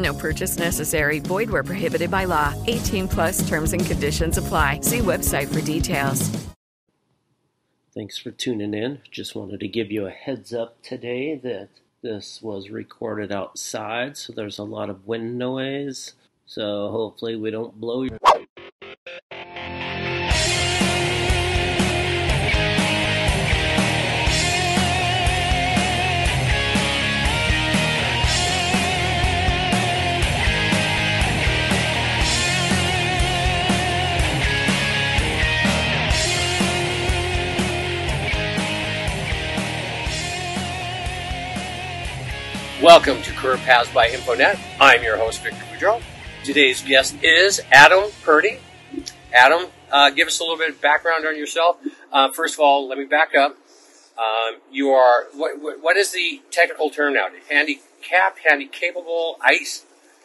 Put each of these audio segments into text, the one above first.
No purchase necessary. Void where prohibited by law. 18 plus terms and conditions apply. See website for details. Thanks for tuning in. Just wanted to give you a heads up today that this was recorded outside, so there's a lot of wind noise. So hopefully we don't blow your. Welcome to Career Paths by InfoNet. I'm your host, Victor Boudreau. Today's guest is Adam Purdy. Adam, uh, give us a little bit of background on yourself. Uh, first of all, let me back up. Um, you are what, what, what is the technical term now? Handicapped, handy capable, ice.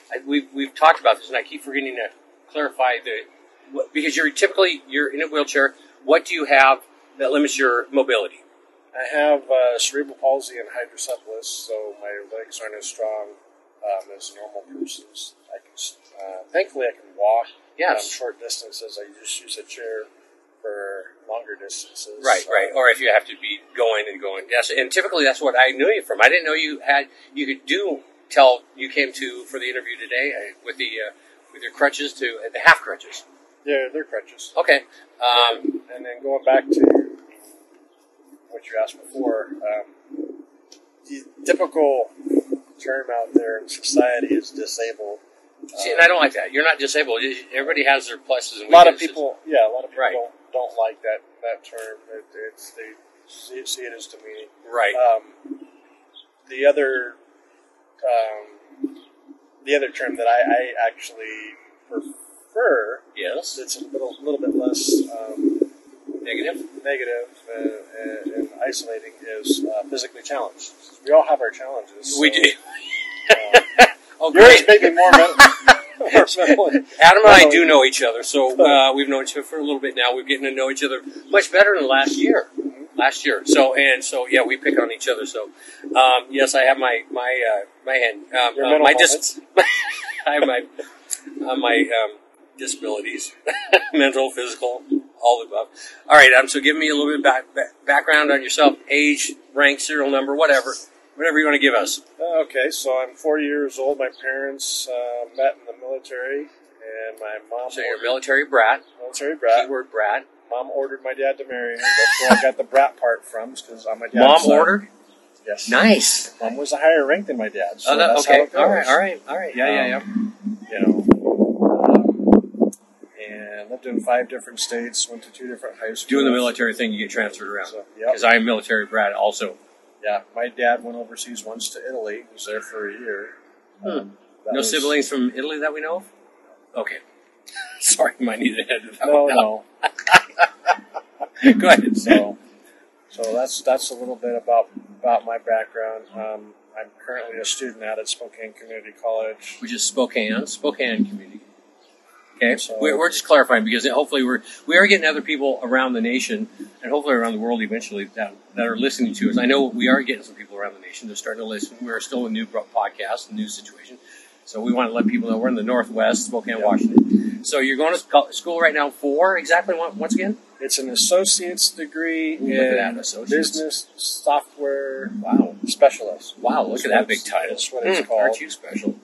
I, we've we've talked about this, and I keep forgetting to clarify the because you're typically you're in a wheelchair. What do you have that limits your mobility? I have uh, cerebral palsy and hydrocephalus, so my legs aren't as strong um, as normal person's. I can, uh, thankfully, I can walk Yes. um, short distances. I just use a chair for longer distances. Right, right. Um, Or if you have to be going and going. Yes, and typically that's what I knew you from. I didn't know you had you could do till you came to for the interview today uh, with the uh, with your crutches to uh, the half crutches. yeah, they're crutches. Okay. Um, and then going back to what you asked before, um, the typical term out there in society is disabled. see, and I don't like that. You're not disabled. Everybody has their pluses and a lot of people, yeah, a lot of people Right. don't don't like that that term. It, it's they see, see it as demeaning. Right. Um, the other, um, the other term that I, I actually prefer, yes. it's a little little bit less um, Negative. negative and, and, and isolating, is uh, physically challenged. We all have our challenges. We do. uh, Oh, yours great. may be more mental. more mentally- Adam and I do know each other, so uh, we've known each other for a little bit now. We're getting to know each other much better than last year. Last year, so and so, yeah, we pick on each other. So, um, yes, I have my my uh, my hand, um, uh, my moments. I have my uh, my um, disabilities, mental, physical, all the above. All right, um, so give me a little bit of back, back, background on yourself: age, rank, serial number, whatever, whatever you want to give us. Okay, so I'm 40 years old. My parents uh, met in the military, and my mom So you're a military brat, military brat. keyword brat. Mom ordered my dad to marry me. That's where I got the brat part from, because I'm my dad's Mom son. ordered. Yes. Nice. Mom was a higher rank than my dad. So Oh, that's okay. How it goes. All right. All right. All right. Yeah. Yeah. Yeah. Um, You know, um, and lived in five different states. Went to two different high schools. Doing the military thing, you get transferred around. So, yep. Because I'm military brat also. Yeah, my dad went overseas once to Italy. He was there for a year. Hmm. Um, No was- siblings from Italy that we know of? Okay. Sorry, might need to edit that No, no. Go ahead. So, so that's that's a little bit about about my background. Um, I'm currently a student out at Spokane Community College. Which is Spokane, Spokane community. Okay, So- we're, we're just clarifying because hopefully we're we are getting other people around the nation and hopefully around the world eventually that, that are listening to us. I know we are getting some people around the nation. They're starting to listen. We're still a new podcast, a new situation. So we want to let people know we're in the Northwest, Spokane, Washington. So you're going to school right now for exactly what, once again? It's an associate's degree Ooh, look at in that, associates. business software Wow. specialist. Wow, look That's at that big title. That's what it's Mm, called. Aren't you special?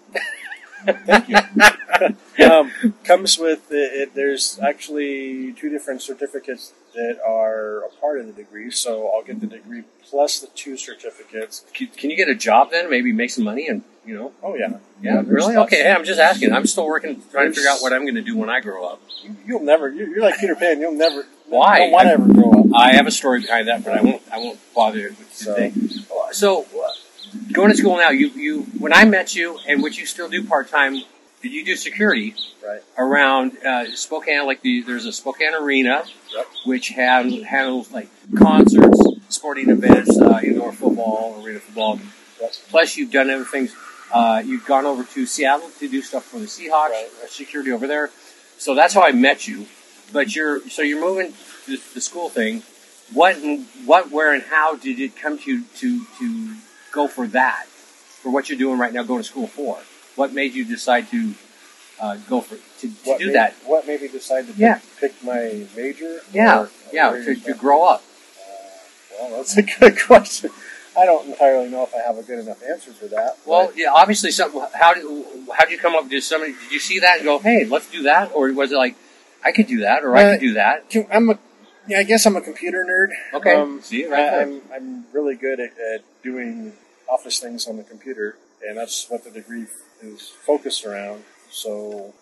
Thank you. um, comes with it, it, there's actually two different certificates that are a part of the degree. So I'll get the degree plus the two certificates. Can, can you get a job then? Maybe make some money and, you know? Oh yeah, Yeah, there's really? lots- Okay, hey, I'm just asking. I'm still working, trying to figure out what I'm going to do when I grow up. You, you'll never. You're, you're like Peter Pan. You'll never. Why? You don't want to ever grow up. I have a story behind that, but I won't. I won't bother with So- today. So, uh, going to school now. You, you. When I met you, and what you still do part time, did you do security Right. around uh, Spokane? Like the there's a Spokane Arena, Yep. which hand, handles like concerts, sporting events, uh, indoor football, arena football. Yep. Plus, you've done other things. Uh, you've gone over to Seattle to do stuff for the Seahawks, Right. uh, security over there. So that's how I met you. But you're so you're moving to the school thing. What, what, where, and how did it come to to to go for that? For what you're doing right now, going to school for? What made you decide to uh, go for to, to do made, that? What made me decide to pick, Yeah. pick my major? Yeah, or- yeah, to, to grow up. Well, that's a good question. I don't entirely know if I have a good enough answer for that. Well, yeah, obviously, something. How did how did you come up? Did somebody did you see that and go, "Hey, let's do that," or was it like, "I could do that," or "I Uh, could do that"? I'm a, yeah, I guess I'm a computer nerd. Okay, Um, see right I, there. I'm I'm really good at, at doing office things on the computer, and that's what the degree is focused around. So,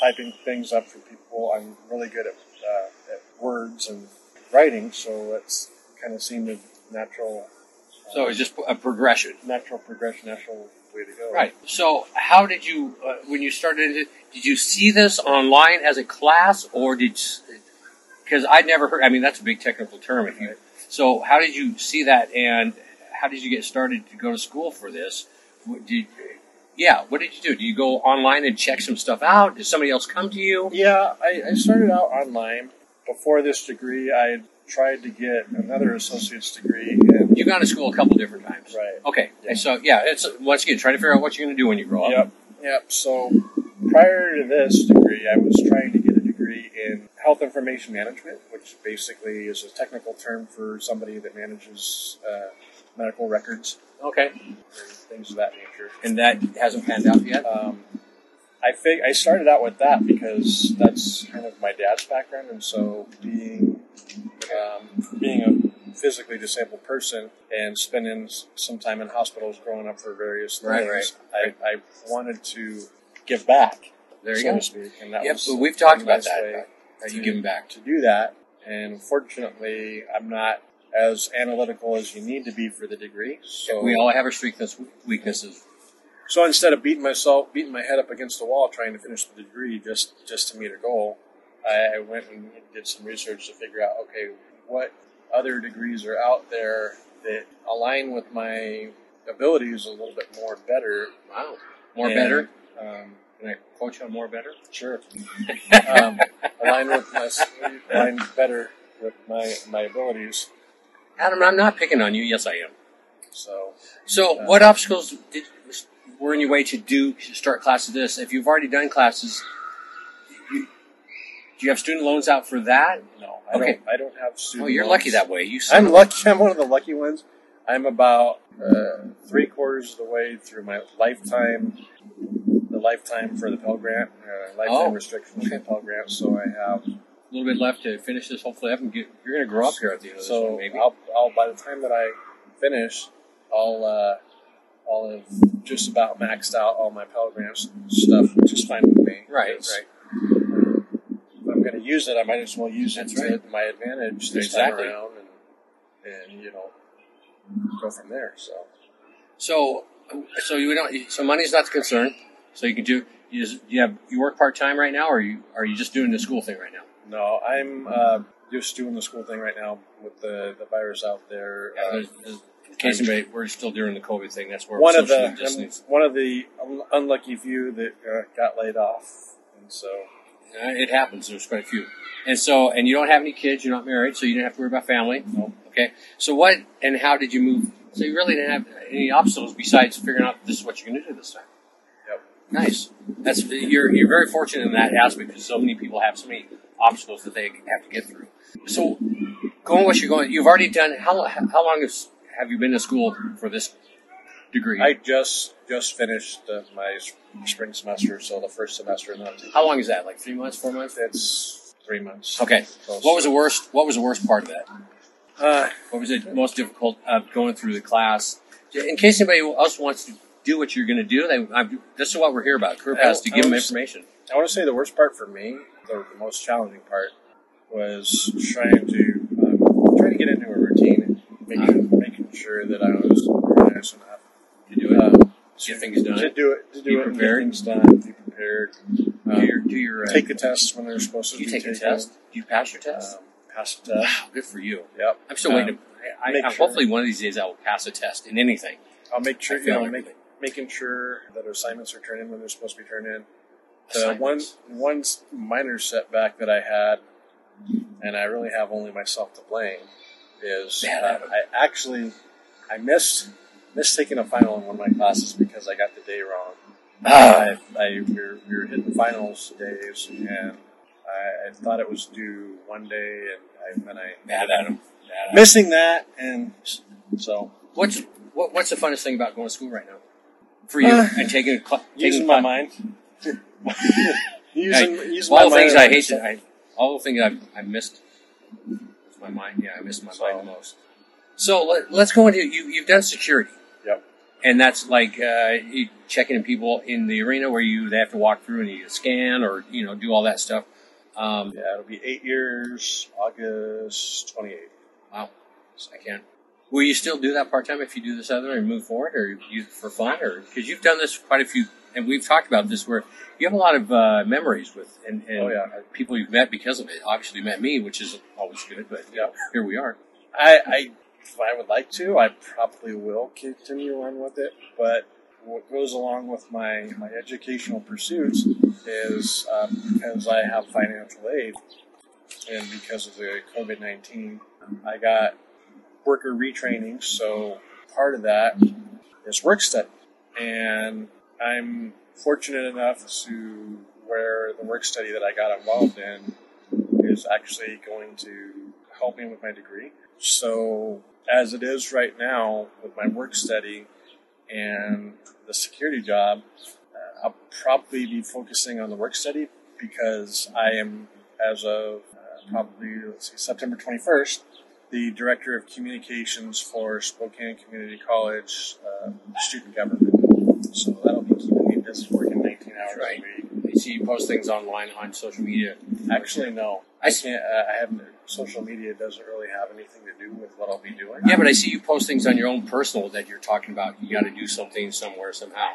typing things up for people, I'm really good at, uh, at words and writing. So it's kind of seemed a natural, So it's just a progression. natural progression, natural way to go. Right. So, how did you, uh, when you started, did you see this online as a class, or did? Because I'd never heard. I mean, that's a big technical term. If you, so how did you see that, and how did you get started to go to school for this? What Did yeah, what did you do? Did you go online and check some stuff out? Did somebody else come to you? Yeah, I, I started out online. Before this degree, I tried to get another associate's degree in You've gone to school a couple different times. Right. Okay. Yeah. And so yeah, it's once again trying to figure out what you're going to do when you grow up. Yep. Yep. So prior to this degree, I was trying to get a degree in health information management, which basically is a technical term for somebody that manages uh, medical records Okay. and things of that nature. And that hasn't panned out yet. Um, I fig- I started out with that because that's kind of my dad's background, and so being um, being a physically disabled person and spending some time in hospitals growing up for various things, right, I, I wanted to give back, There you so go. to speak, and that Yep. was But we've talked about nice that. How you giving back? to do that. And fortunately, I'm not as analytical as you need to be for the degree. So We all have our strengths, weaknesses. so instead of beating myself, beating my head up against the wall trying to finish the degree just just to meet a goal, I, I went and did some research to figure out okay, what other degrees are out there that align with my abilities a little bit more better. Wow. More And, better. Um, Can I quote you on more better? sure. um, align with my align better with my my abilities. Adam, I'm not picking on you. Yes, I am. So So, Uh, what obstacles did were in your way to do to start classes? This, if you've already done classes, you, do you have student loans out for that? no, I Okay. don't. I don't have student. Oh, you're loans. lucky that way. You. I'm lucky. I'm one of the lucky ones. I'm about uh, three quarters of the way through my lifetime, the lifetime for the Pell Grant, uh, lifetime Oh, restrictions for the Pell Grant. So I have. A little bit left to finish this. Hopefully, I can get. You're going to grow up here at the end of this So one, maybe. I'll, I'll by the time that I finish, I'll uh, I'll have just about maxed out all my Pell Grant stuff, which is fine with me. right. Right. If I'm going to use it, I might as well use it That's to my advantage this Exactly. time around, and and you know go from there. So. So, so you don't. So money's not the concern. So you can do. You just, you have you work part time right now, or you are you just doing the school thing right now? No, I'm uh, just doing the school thing right now with the, the virus out there. Yeah, Uh, there's, there's, in case anybody, we're still doing the COVID thing. That's where one of the. One of the un- unlucky few that uh, got laid off, and so Uh, it happens. There's quite a few. And so, and you don't have any kids. You're not married, so you don't have to worry about family. Okay. So what and how did you move? So you really didn't have any obstacles besides figuring out this is what you're going to do this time. Yep. Nice. That's you're you're very fortunate in that aspect because so many people have so many obstacles that they have to get through. So going what you're going, you've already done. How how long has, have you been to school for this degree? I just just finished uh, my spring semester, so the first semester in that. how long is that? Like three months, four months? It's three months. Okay. So- What was the worst? What was the worst part of that? Uh, What was the most difficult of going through the class? In case anybody else wants to do what you're going to do, they, I, this is what we're here about. Career Paths to give them information. I want to say the worst part for me, the, the most challenging part, was trying to um, trying to get into a routine, making making sure that I was organized enough To do it, um, get things done. to do it, to Be do it, and get things done, be prepared, do um, your, do your uh, take the tests when they're supposed to you be take a test. Do you pass your test? Um, pass the test. wow, good for you. Yep. I'm still Um, waiting. To, I, I, sure- Hopefully, one of these days I will pass a test in anything. I'll make sure I you know everything. make, making sure that assignments are turned in when they're supposed to be turned in. The one one minor setback that I had, and I really have only myself to blame, is uh. I actually I missed missed taking a final in one of my classes because I got the day wrong. Ah, I, I we were, we were hitting finals days, and I, I thought it was due one day, and I, then I bad Adam. Bad Adam. missing that, and so What's what, what's the funnest thing about going to school right now for you Uh, and taking a cl- taking using my mind. using, Hey, using all the things I hate I, all the things I, I missed my mind. Yeah, I missed my So- mind the most. So let, let's go into you. You've done security, Yep. and that's like uh, you checking in people in the arena where you they have to walk through and you scan or you know do all that stuff. Um, Yeah, it'll be eight years, August 28th. wow, I can't. Will you still do that part time if you do this other and move forward, or you for fun, or because you've done this quite a few, and we've talked about this where you have a lot of uh, memories with and, and Oh, yeah. people you've met because of it. Obviously, you met me, which is always good, but Yeah. here we are. I, I, if I would like to, I probably will continue on with it. But what goes along with my, my educational pursuits is um, because I have financial aid and because of the COVID 19, I got worker retraining. So part of that is work study. And I'm fortunate enough to where the work study that I got involved in is actually going to help me with my degree. So, as it is right now with my work study and the security job, uh, I'll probably be focusing on the work study because I am, as of uh, probably let's see, September 21st, the director of communications for Spokane Community College uh, student government. So that'll be keeping me busy working 19 hours Right. a week. You see, you post things online on social media. Actually, no. I can't. Uh, I haven't. Social media doesn't really have anything to do with what I'll be doing. Yeah, but I see you post things on your own personal that you're talking about. You got to do something somewhere somehow.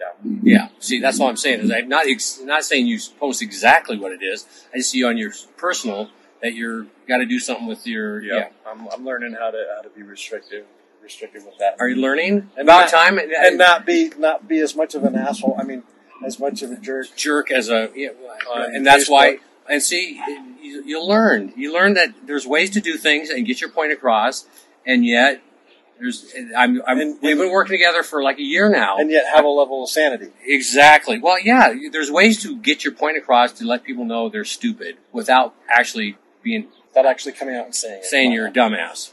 Yeah. Yeah. See, that's all I'm saying. Is I'm not ex- not saying you post exactly what it is. I just see on your personal that you're got to do something with your. Yeah. Yeah. I'm, I'm learning how to how to be restrictive, restrictive with that, Are you learning And about not- time and not be not be as much of an asshole. I mean, as much of a jerk. jerk as a yeah, On and that's Facebook. why and see you, you learn you learn that there's ways to do things and get your point across and yet there's I'm, I'm And- we've been working together for like a year now And yet have a level of sanity. exactly well yeah there's ways to get your point across to let people know they're stupid without actually being Without actually coming out and saying it. saying you're a dumbass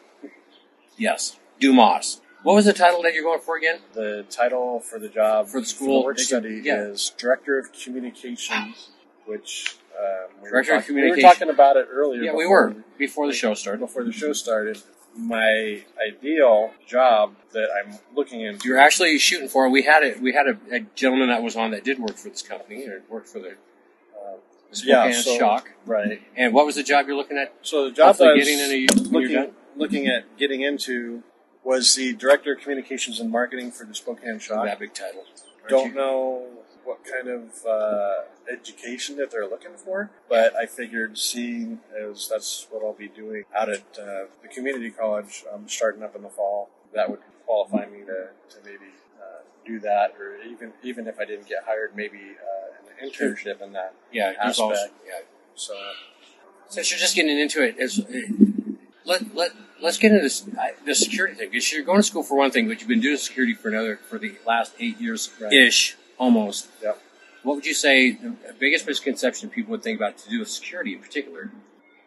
yes Dumas what was the title that you're going for again The title for the job For the school, work study yeah. is director of communications, which um, we, Director were of talk- we were talking about it earlier. yeah we were before the show started before the show started. My ideal job that I'm looking into. You're actually shooting for. We had a we had a, a gentleman that was on that did work for this company or worked for the uh, Spokane so- Shock. right. And what was the job you're looking at? So the job that I was getting into looking, looking at getting into was the director of communications and marketing for the Spokane Shock. That big title. Aren't Don't you? know what kind of uh, education that they're looking for, but I figured seeing as that's what I'll be doing out at uh, the community college, um, starting up in the fall, that would qualify me to, to maybe uh, do that, or even even if I didn't get hired, maybe uh, internship in that. Yeah, there's also, Aspect. yeah. So Since you're just getting into it, is, let let let's get into this the security thing because you're going to school for one thing, but you've been doing security for another for the last eight years ish, almost. Yep. What would you say the biggest misconception people would think about to do with security in particular?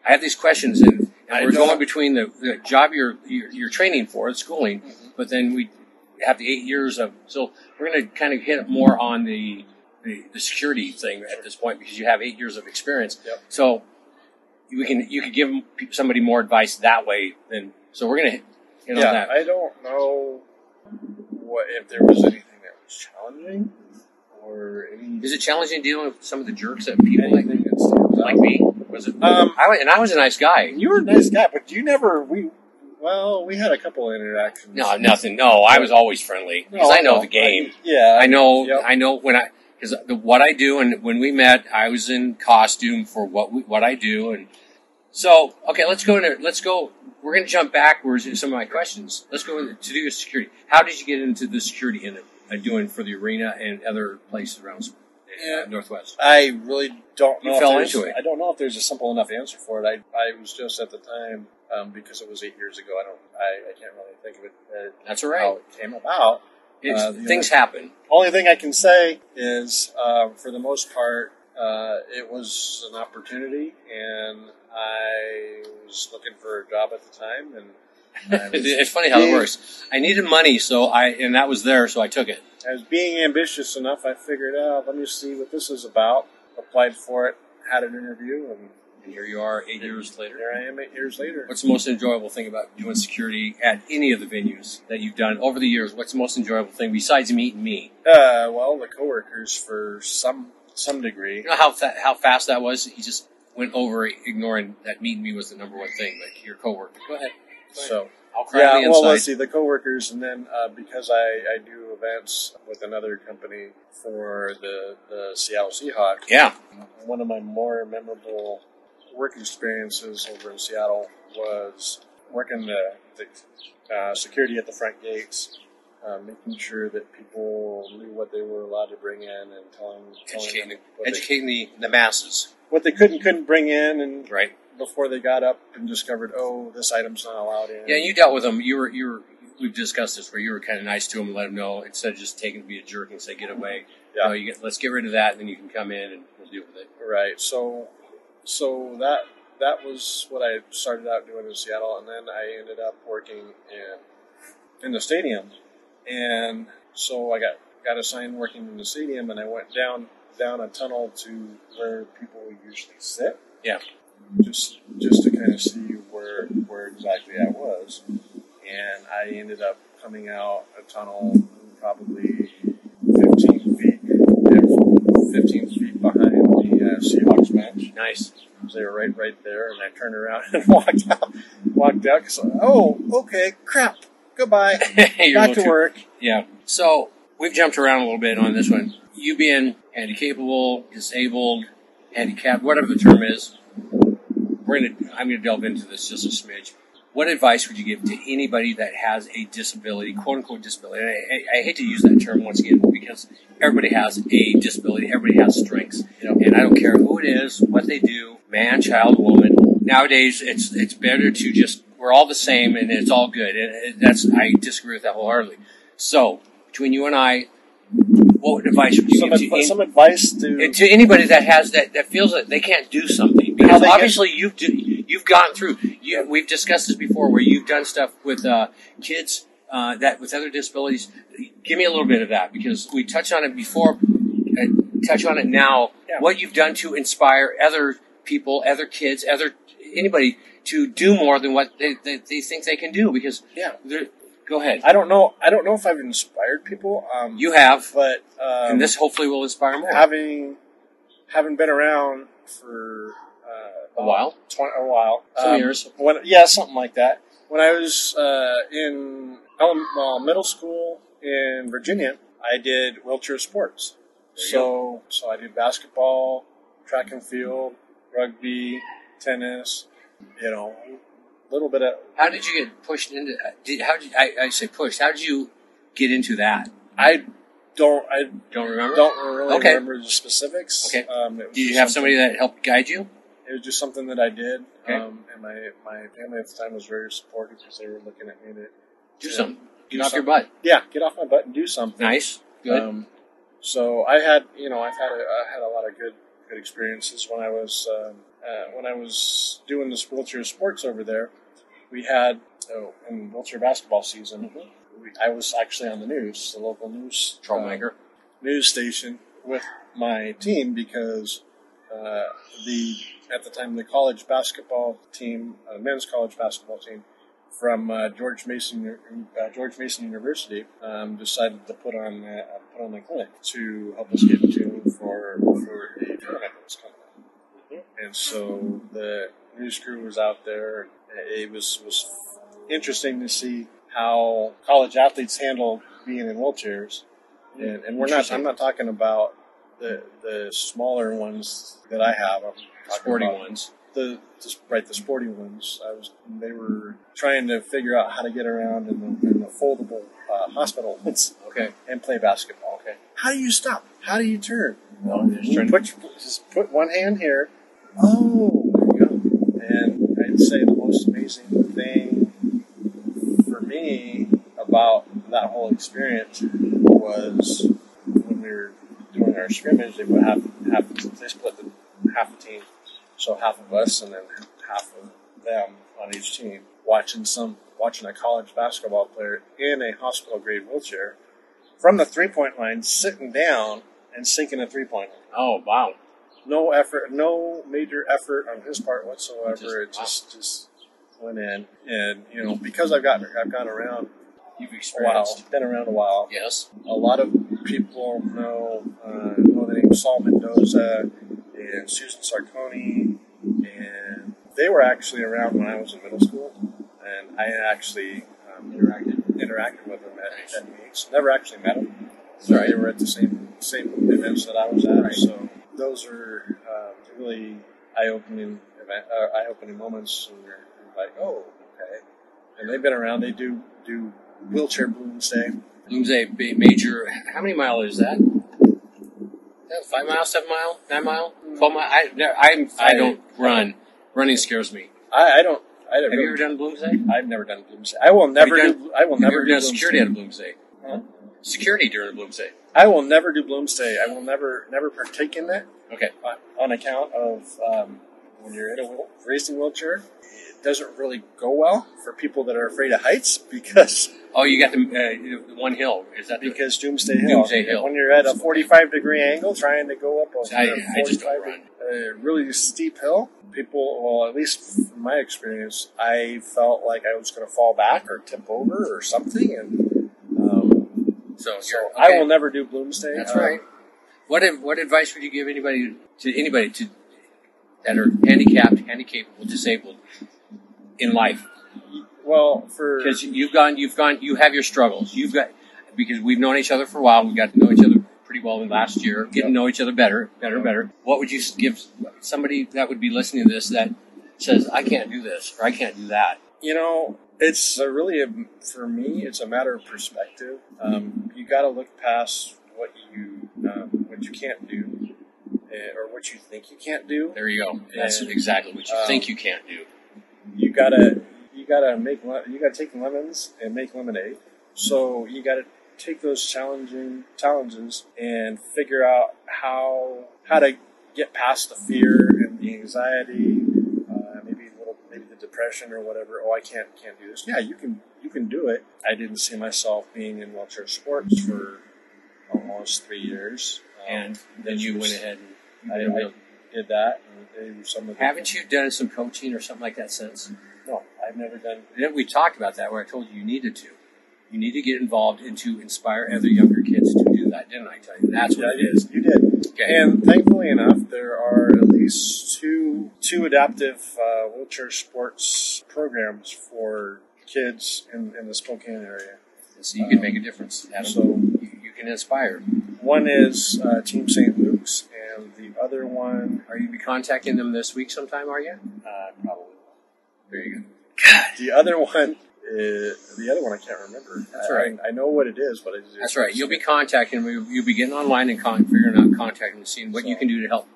I have these questions, and, and we're going between the, the job you're, you're you're training for, the schooling, mm-hmm. but then we have the eight years of. So we're going to kind of hit more on the, the the security thing at this point because you have eight years of experience. Yep. So we can you could give somebody more advice that way than. So we're going to hit on yeah, that. I don't know what if there was anything that was challenging or any Is it challenging dealing with some of the jerks that people like, that like me? Was it? Um, I and I was a nice guy. you were a nice guy, but you never we. Well, we had a couple of interactions. No, nothing. No, I was always friendly because I know the game. yeah, I know. Yep. I know when I because what I do and when we met, I was in costume for what we, what I do, and so okay. Let's go into let's go. We're going to jump backwards into some of my questions. Let's go into to do with security. How did you get into the security in it, uh, doing for the arena and other places around uh, Northwest? I really don't You know. if fell into it. I don't know if there's a simple enough answer for it. I, I was just at the time um, because it was eight years ago. I don't. I, I can't really think of it. Uh, That's all right. How it came about. It's, Uh, things happen. Only thing I can say is, uh, for the most part, uh, it was an opportunity, and I was looking for a job at the time, and It's funny how it works. I needed money, so I and that was there, so I took it. I was being ambitious enough. I figured out, let me see what this is about. Applied for it, had an interview, and And here you are, eight years later. here I am eight years later. What's the most enjoyable thing about doing security at any of the venues that you've done over the years? What's the most enjoyable thing besides meeting me? Uh, well, the coworkers for some some degree. You know how fa- how fast that was? He just went over ignoring that meeting me was the number one thing. Like your coworker. Go ahead. Go ahead. So I'll cry yeah, well, let's see the coworkers, and then uh, because I, I do events with another company for the the Seattle Seahawks. yeah. One of my more memorable work experiences over in Seattle was working the, the uh, security at the front gates, uh, making sure that people knew what they were allowed to bring in and telling, telling Educating, them what, they, the, the masses, what they could and couldn't bring in, and right? before they got up and discovered, oh, this item's not allowed in. Yeah, you dealt with them. You were you were. We've discussed this where you were kind of nice to them and let them know instead of just taking to be a jerk and say get away. Yeah. You get, let's get rid of that, and then you can come in and we'll deal with it. Right. So, so that that was what I started out doing in Seattle, and then I ended up working in in the stadium, and so I got got assigned working in the stadium, and I went down down a tunnel to where people usually sit. Yeah. Just just to kind of see where where exactly I was, and I ended up coming out a tunnel probably fifteen feet, fifteen feet behind the uh, Seahawks match. Nice. They were right, right there, and I turned around and walked out. Walked out because oh, okay, crap, goodbye, little to too- work. Yeah. So we've jumped around a little bit on this one. You being handicapable, disabled, handicapped, whatever the term is, we're gonna. I'm gonna delve into this just a smidge. What advice would you give to anybody that has a disability, quote unquote disability? And I, I, hate to use that term once again because everybody has a disability. Everybody has strengths, and I don't care who it is, what they do, man, child, woman. Nowadays, it's it's better to just we're all the same and it's all good. And that's I disagree with that wholeheartedly. So between you and I, what advice would you Some, give to, advi- any- some advice to to anybody that has that that feels that they can't do something? Because they get- obviously you've do, you've gone through. You, we've discussed this before, where you've done stuff with uh, kids uh, that with other disabilities. Give me a little bit of that because we touched on it before. Touch on it now. Yeah. What you've done to inspire other people, other kids, other anybody to do more than what they, they, they think they can do. Because yeah. go ahead. I don't know. I don't know if I've inspired people. Um, You have, but um, and this hopefully will inspire more. having having been around for A while? twenty a while, Some years. When yeah, something like that. When I was uh, in well, middle school in Virginia, I did wheelchair sports. So so I did basketball, track and field, rugby, tennis. You know, a little bit of How did you get pushed into? Did, how did I, I say pushed? How did you get into that? I don't I Don't remember? don't really Okay. remember the specifics. Okay. Um, Do you have somebody that helped guide you? It was just something that I did, Okay. um, and my, my family at the time was very supportive because they were looking at me to Do Yeah. something. Do Get off your butt. yeah get off my butt and do something. Nice. Good. Um, so I had, you know, I've had a, I had a lot of good good experiences when I was um, uh, when I was doing this wheelchair sports over there. We had oh, in wheelchair basketball season. We, I was actually on the news, the local news Troublemaker. news station with my team because uh, the at the time the college basketball team, uh, men's college basketball team from uh, George Mason uh, George Mason University um, decided to put on uh, put on a clinic to help us get in tune for for a tournament that was coming up. And so the news crew was out there. It was was interesting to see how college athletes handle being in wheelchairs. And, and we're not. I'm not talking about the the smaller ones that I have. I'm Sporting ones. the, the right the sporting ones. I was they were trying to figure out how to get around in the, in the foldable uh, hospital ones Okay. and play basketball. Okay. How do you stop? How do you turn? Well, you're just trying put your- just put one hand here. Oh, there you go. And I'd say the most amazing thing for me about that whole experience was when we were our scrimmage. They would have half. They split the half the team, so half of us and then half of them on each team. Watching some, watching a college basketball player in a hospital grade wheelchair from the three point line, sitting down and sinking a three point line Oh, wow. no effort, no major effort on his part whatsoever. Just- it just just went in, and you know, because I've gotten I've gone around You've a while, experienced. been around a while. Yes. A lot of people know uh, know the name Saul Mendoza and Susan Sarconi, and they were actually around when I was in middle school, and I actually um, interacted interacted with them at, Nice. at meets. Never actually met them. Right. They were at the same same events that I was at. Right. So those are um, really eye opening event, uh, eye opening moments. And you're, you're like, oh, okay. And they've been around. They do do wheelchair Bloomsday. Bloomsday ba- major. How many mile is that? That five mile, seven mile, nine mile, twelve mile. I, no, I'm, I I- don't run. Running scares me. I, I don't. I Have you ever done Bloomsday? I've never done Bloomsday. I will never you do. I will never ever do done security at a Bloomsday. Huh? Security during a Bloomsday. I will never do Bloomsday. I will never never partake in that Okay. on- on account of um, when you're in a wheel- racing wheelchair. Doesn't really go well for people that are afraid of heights because Oh, you got the, uh, the one hill. Is that the, because Doomsday Hill. Doomsday Hill. When you're at a 45 degree angle trying to go up a I- I 45 a really steep hill, people, well, at least from my experience, I felt like I was going to fall back or tip over or something. And um, so? so you're- I will never do Bloomsday. That's Uh, right. What what advice would you give anybody to anybody to that are handicapped, handicapable, disabled in life? Well, for Because you've gone, you've gone, you have your struggles. You've got because we've known each other for a while. We got to know each other pretty well in last year, getting to know each other better, better, better. What would you give somebody that would be listening to this that says, "I can't do this" or "I can't do that"? you know, it's a really a, for me, it's a matter of perspective. Um, you got to look past what you um, what you can't do, uh, or what you think you can't do. There you go. That's And, exactly what you um, think you can't do. You gotta you gotta make you gotta take lemons and make lemonade. So you gotta take those challenging challenges and figure out how how to get past the fear and the anxiety, uh, maybe a little maybe the depression or whatever. Oh, I can't can't do this. Yeah, you can you can do it. I didn't see myself being in wheelchair sports for almost three years, Um, And then you went ahead and I, I did that. Some of the, haven't you done some coaching or something like that since? No, I've never done we talked about that where I told you you needed to. You need to get involved and to inspire other younger kids to do that, didn't I tell you? That's what it Yeah, is. You did. Okay. And thankfully enough, there are at least two two adaptive uh, wheelchair sports programs for kids in, in the Spokane area. So you can make a difference. So you, you can inspire. one is uh, Team St. Luke's, one, Are you be contacting them this week sometime? Are you? uh, probably Very good. the other one Uh, the other one I can't remember. That's I, right. I, know what it is, but I just, That's right. You'll be contacting. You'll be getting online and con- figuring out contacting and seeing what you can do to help.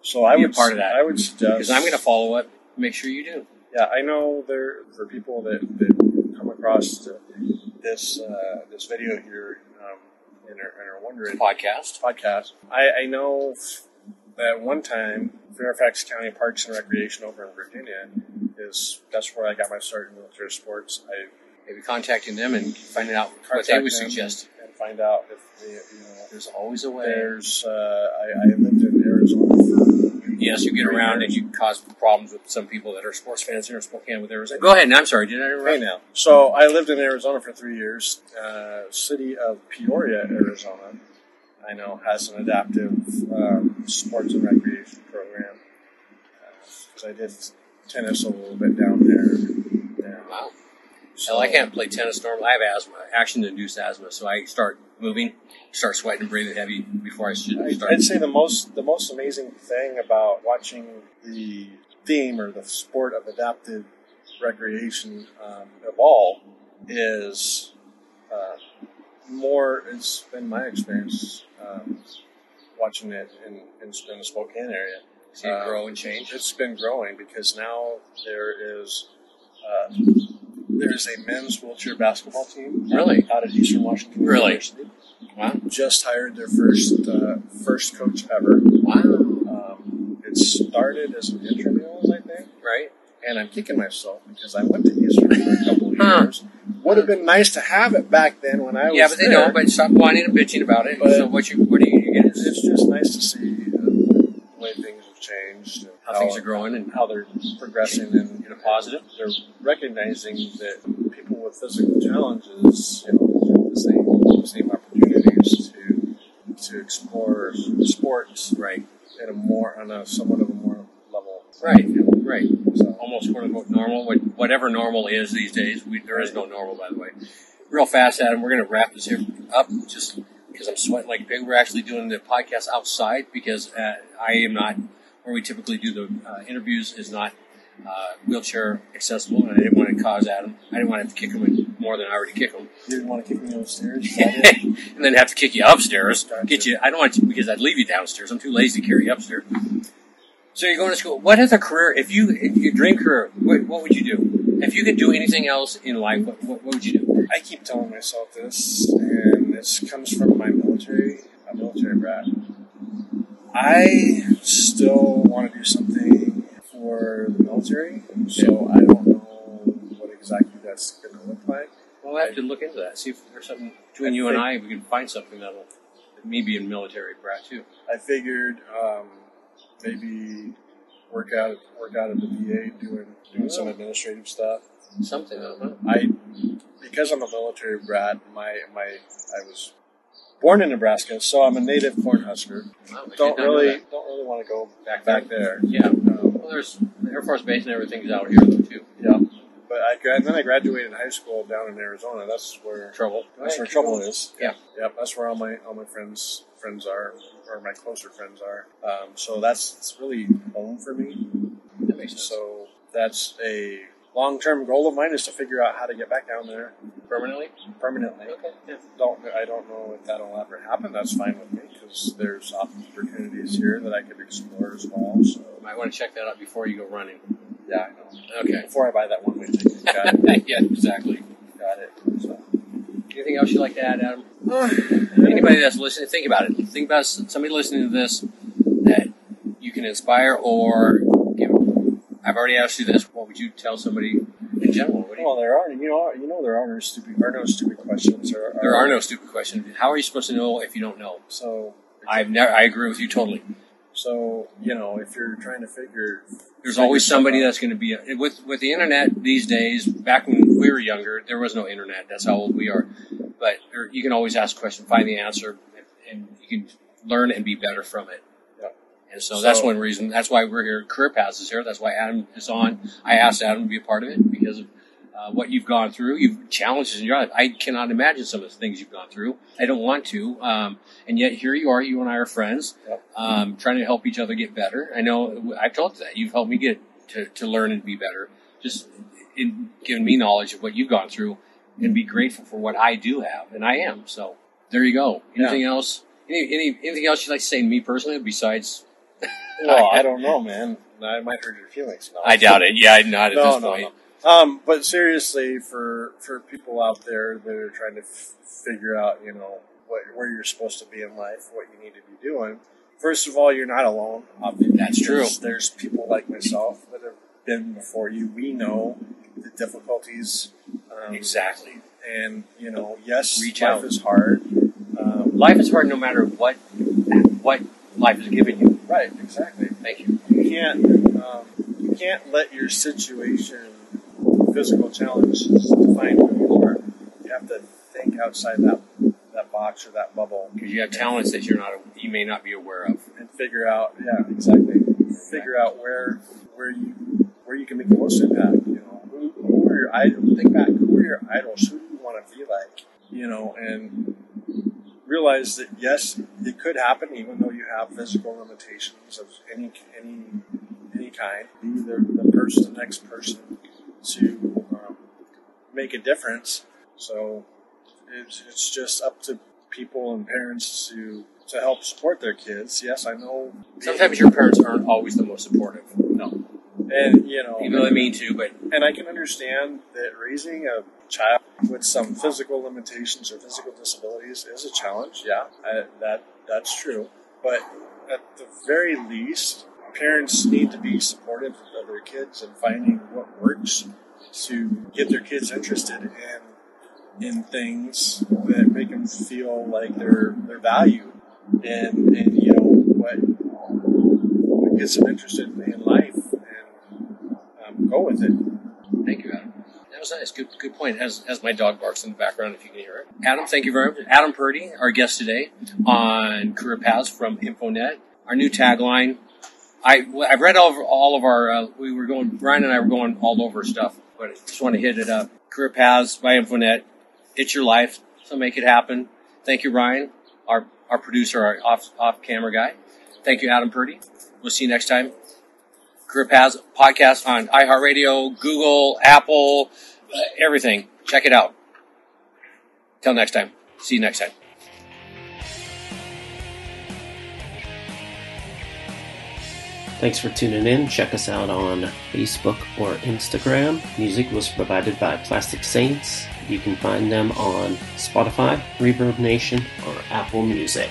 So I would be a would part of that. I would Because I'm going to follow up. Make sure you do. Yeah, I know there for people that, that come across this uh, this video here um, and, are, and are wondering Podcast. podcast. I, I know that one time Fairfax County Parks and Recreation over in Virginia is that's where I got my start in military sports. I Maybe contacting them and finding out what they would suggest. and find out if they, you know There's always a way. there's uh, I, I lived in Arizona for Yes, you get around and you cause problems with some people that are sports fans here in Spokane with Arizona. Go ahead. And I'm sorry. Did I Right interrupt? now. So I lived in Arizona for three years. Uh, city of Peoria, Arizona, I know has an adaptive um, sports and recreation program. Because I did tennis a little bit down there. Yeah. Wow. So, Hell, I can't play tennis normally. I have asthma, action-induced asthma, so I start moving, start sweating, breathing heavy before I should start. I'd say the most the most amazing thing about watching the theme or the sport of adaptive recreation um, evolve is uh, more. It's been my experience um, watching it in, in, in the Spokane area. See it grow and change. It's been growing because now there is uh, there's a men's wheelchair basketball team. Really? out of Eastern Washington Really? University. Wow. Just hired their first uh, first coach ever. Wow. Um, it started as an intramurals, I think, Right? and I'm kicking myself because I went to Eastern for a couple of Huh. Would have been nice to have it back then when I was Yeah, but they there. don't. But stop whining and bitching about it. But- so what you what do you get? it's, it's just nice to see the way things have changed, and How things are growing and how they're progressing, and in a positive. they're recognizing that people with physical challenges, you know, the same the same opportunities to to explore sports Right. at a more on a somewhat of a more level. Right. Right. So, Almost quote unquote normal. Whatever normal is these days. We, there is no normal, by the way. Real fast, Adam. We're going to wrap this here up just because I'm sweating like a pig. We're actually doing the podcast outside because uh, I am not where we typically do the uh, interviews is not uh, wheelchair accessible, and I didn't want to cause Adam. I didn't want to have to kick him more than I already kick him. you didn't want to kick me upstairs. Is that it? and then have to kick you upstairs. Gotcha. Get you. I don't want to because I'd leave you downstairs. I'm too lazy to carry you upstairs. So you're going to school. What is a career? If you if your dream career, what, what would you do? If you could do anything else in life, what, what, what would you do? I keep telling myself this, and this comes from my military, a military brat. I still want to do something for the military, so I don't know what exactly that's going to look like. Well, I have to look into that. See if there's something between you and I. We can find something that'll me being military brat too. I figured um, maybe work out work out at the VA doing doing some administrative stuff. Something. I don't know. I because I'm a military brat, my my I was born in Nebraska, so I'm a native Cornhusker. Wow, I Don't not know really that. don't really want to go back back there. Yeah. Um, Well, there's the Air Force Base and everything's out here though too. yeah, but I gra- and then I graduated high school down in Arizona. That's where Trouble. that's where trouble is. Yeah. Yep, that's where all my all my friends friends are, or my closer friends are. Um, so that's it's really home for me. That makes sense. So that's a long term goal of mine is to figure out how to get back down there Permanently. permanently. Okay. Yeah. Don't I don't know if that'll ever happen. That's fine with me because there's opportunities here that I could explore as well. So You might want to check that out before you go running. yeah, I know. Okay. Before I buy that one way ticket, got it. yeah, exactly. Got it. So. Anything else you'd like to add, Adam? Uh, Anybody that's listening, think about it. Think about somebody listening to this that you can inspire or give. I've already asked you this. What would you tell somebody in general? Well, there are you know you know there are no stupid are no stupid questions. There, there are no stupid questions. How are you supposed to know if you don't know? So I've never. I agree with you totally. so you know if you're trying to figure There's always somebody out- that's going to be with with the internet these days. Back when we were younger, there was no internet. That's how old we are. But there, you can always ask a question, find the answer, and, and you can learn and be better from it. Yeah. And so, that's one reason. That's why we're here. Career Paths is here. That's why Adam is on. I asked Adam to be a part of it because of uh, what you've gone through. You've challenges in your life. I cannot imagine some of the things you've gone through. I don't want to. Um, and yet here you are. You and I are friends, Yep. um, trying to help each other get better. I know I've told you that you've helped me get to, to learn and be better. Just in, given me knowledge of what you've gone through, and be grateful for what I do have, and I am. So there you go. Anything else? Any, any anything else you'd like to say to me personally besides? Well, I don't know, man. I might hurt your feelings. No. I doubt it. Yeah, I'm not at no, this no, point. no. Um, but seriously, for for people out there that are trying to f- figure out, you know, what, where you're supposed to be in life, what you need to be doing. First of all, you're not alone. Obviously, That's true. There's, there's people like myself that have been before you. We know the difficulties. Um, Exactly. And you know, yes, Reach life out. is hard. Um, Life is hard no matter what what life is giving you. right, exactly. Thank you. you can't um, you can't let your situation, physical challenges, define who you are. You have to think outside that that box or that bubble Because you have talents that you're not you may not be aware of. and figure out. Yeah, exactly. Figure out where where you where you can make the most impact. You know, who, who are your idols? Think back. Who are your idols? Who do you want to be like? You know, and realize that yes, it could happen, even though you have physical limitations of any any any kind. Be the, the person, the next person, to um, make a difference. So it's, it's just up to people and parents to to help support their kids. Yes, I know. Sometimes your parents aren't always the most supportive. no, and you know, Even though they mean to, but and I can understand that raising a child with some physical limitations or physical disabilities is a challenge. Yeah, I, that that's true. But at the very least, parents need to be supportive of their kids and finding what works to get their kids interested in in things that make them feel like they're they're valued and and you know what what gets them interested in life go with it. thank you, Adam. That was nice. Good good point. As as my dog barks in the background, if you can hear it. Adam, thank you very much. Adam Purdy, our guest today on Career Paths from InfoNet. Our new tagline. I I've read over all of our. Uh, we were going. Brian and I were going all over stuff, but I just want to hit it up. Career Paths by InfoNet. It's your life, so make it happen. Thank you, Ryan, our our producer, our off off camera guy. Thank you, Adam Purdy. We'll see you next time. Career Paths podcast on iHeartRadio, Google, Apple, uh, everything. Check it out. Till next time. See you next time. Thanks for tuning in. Check us out on Facebook or Instagram. Music was provided by Plastic Saints. You can find them on Spotify, Reverb Nation, or Apple Music.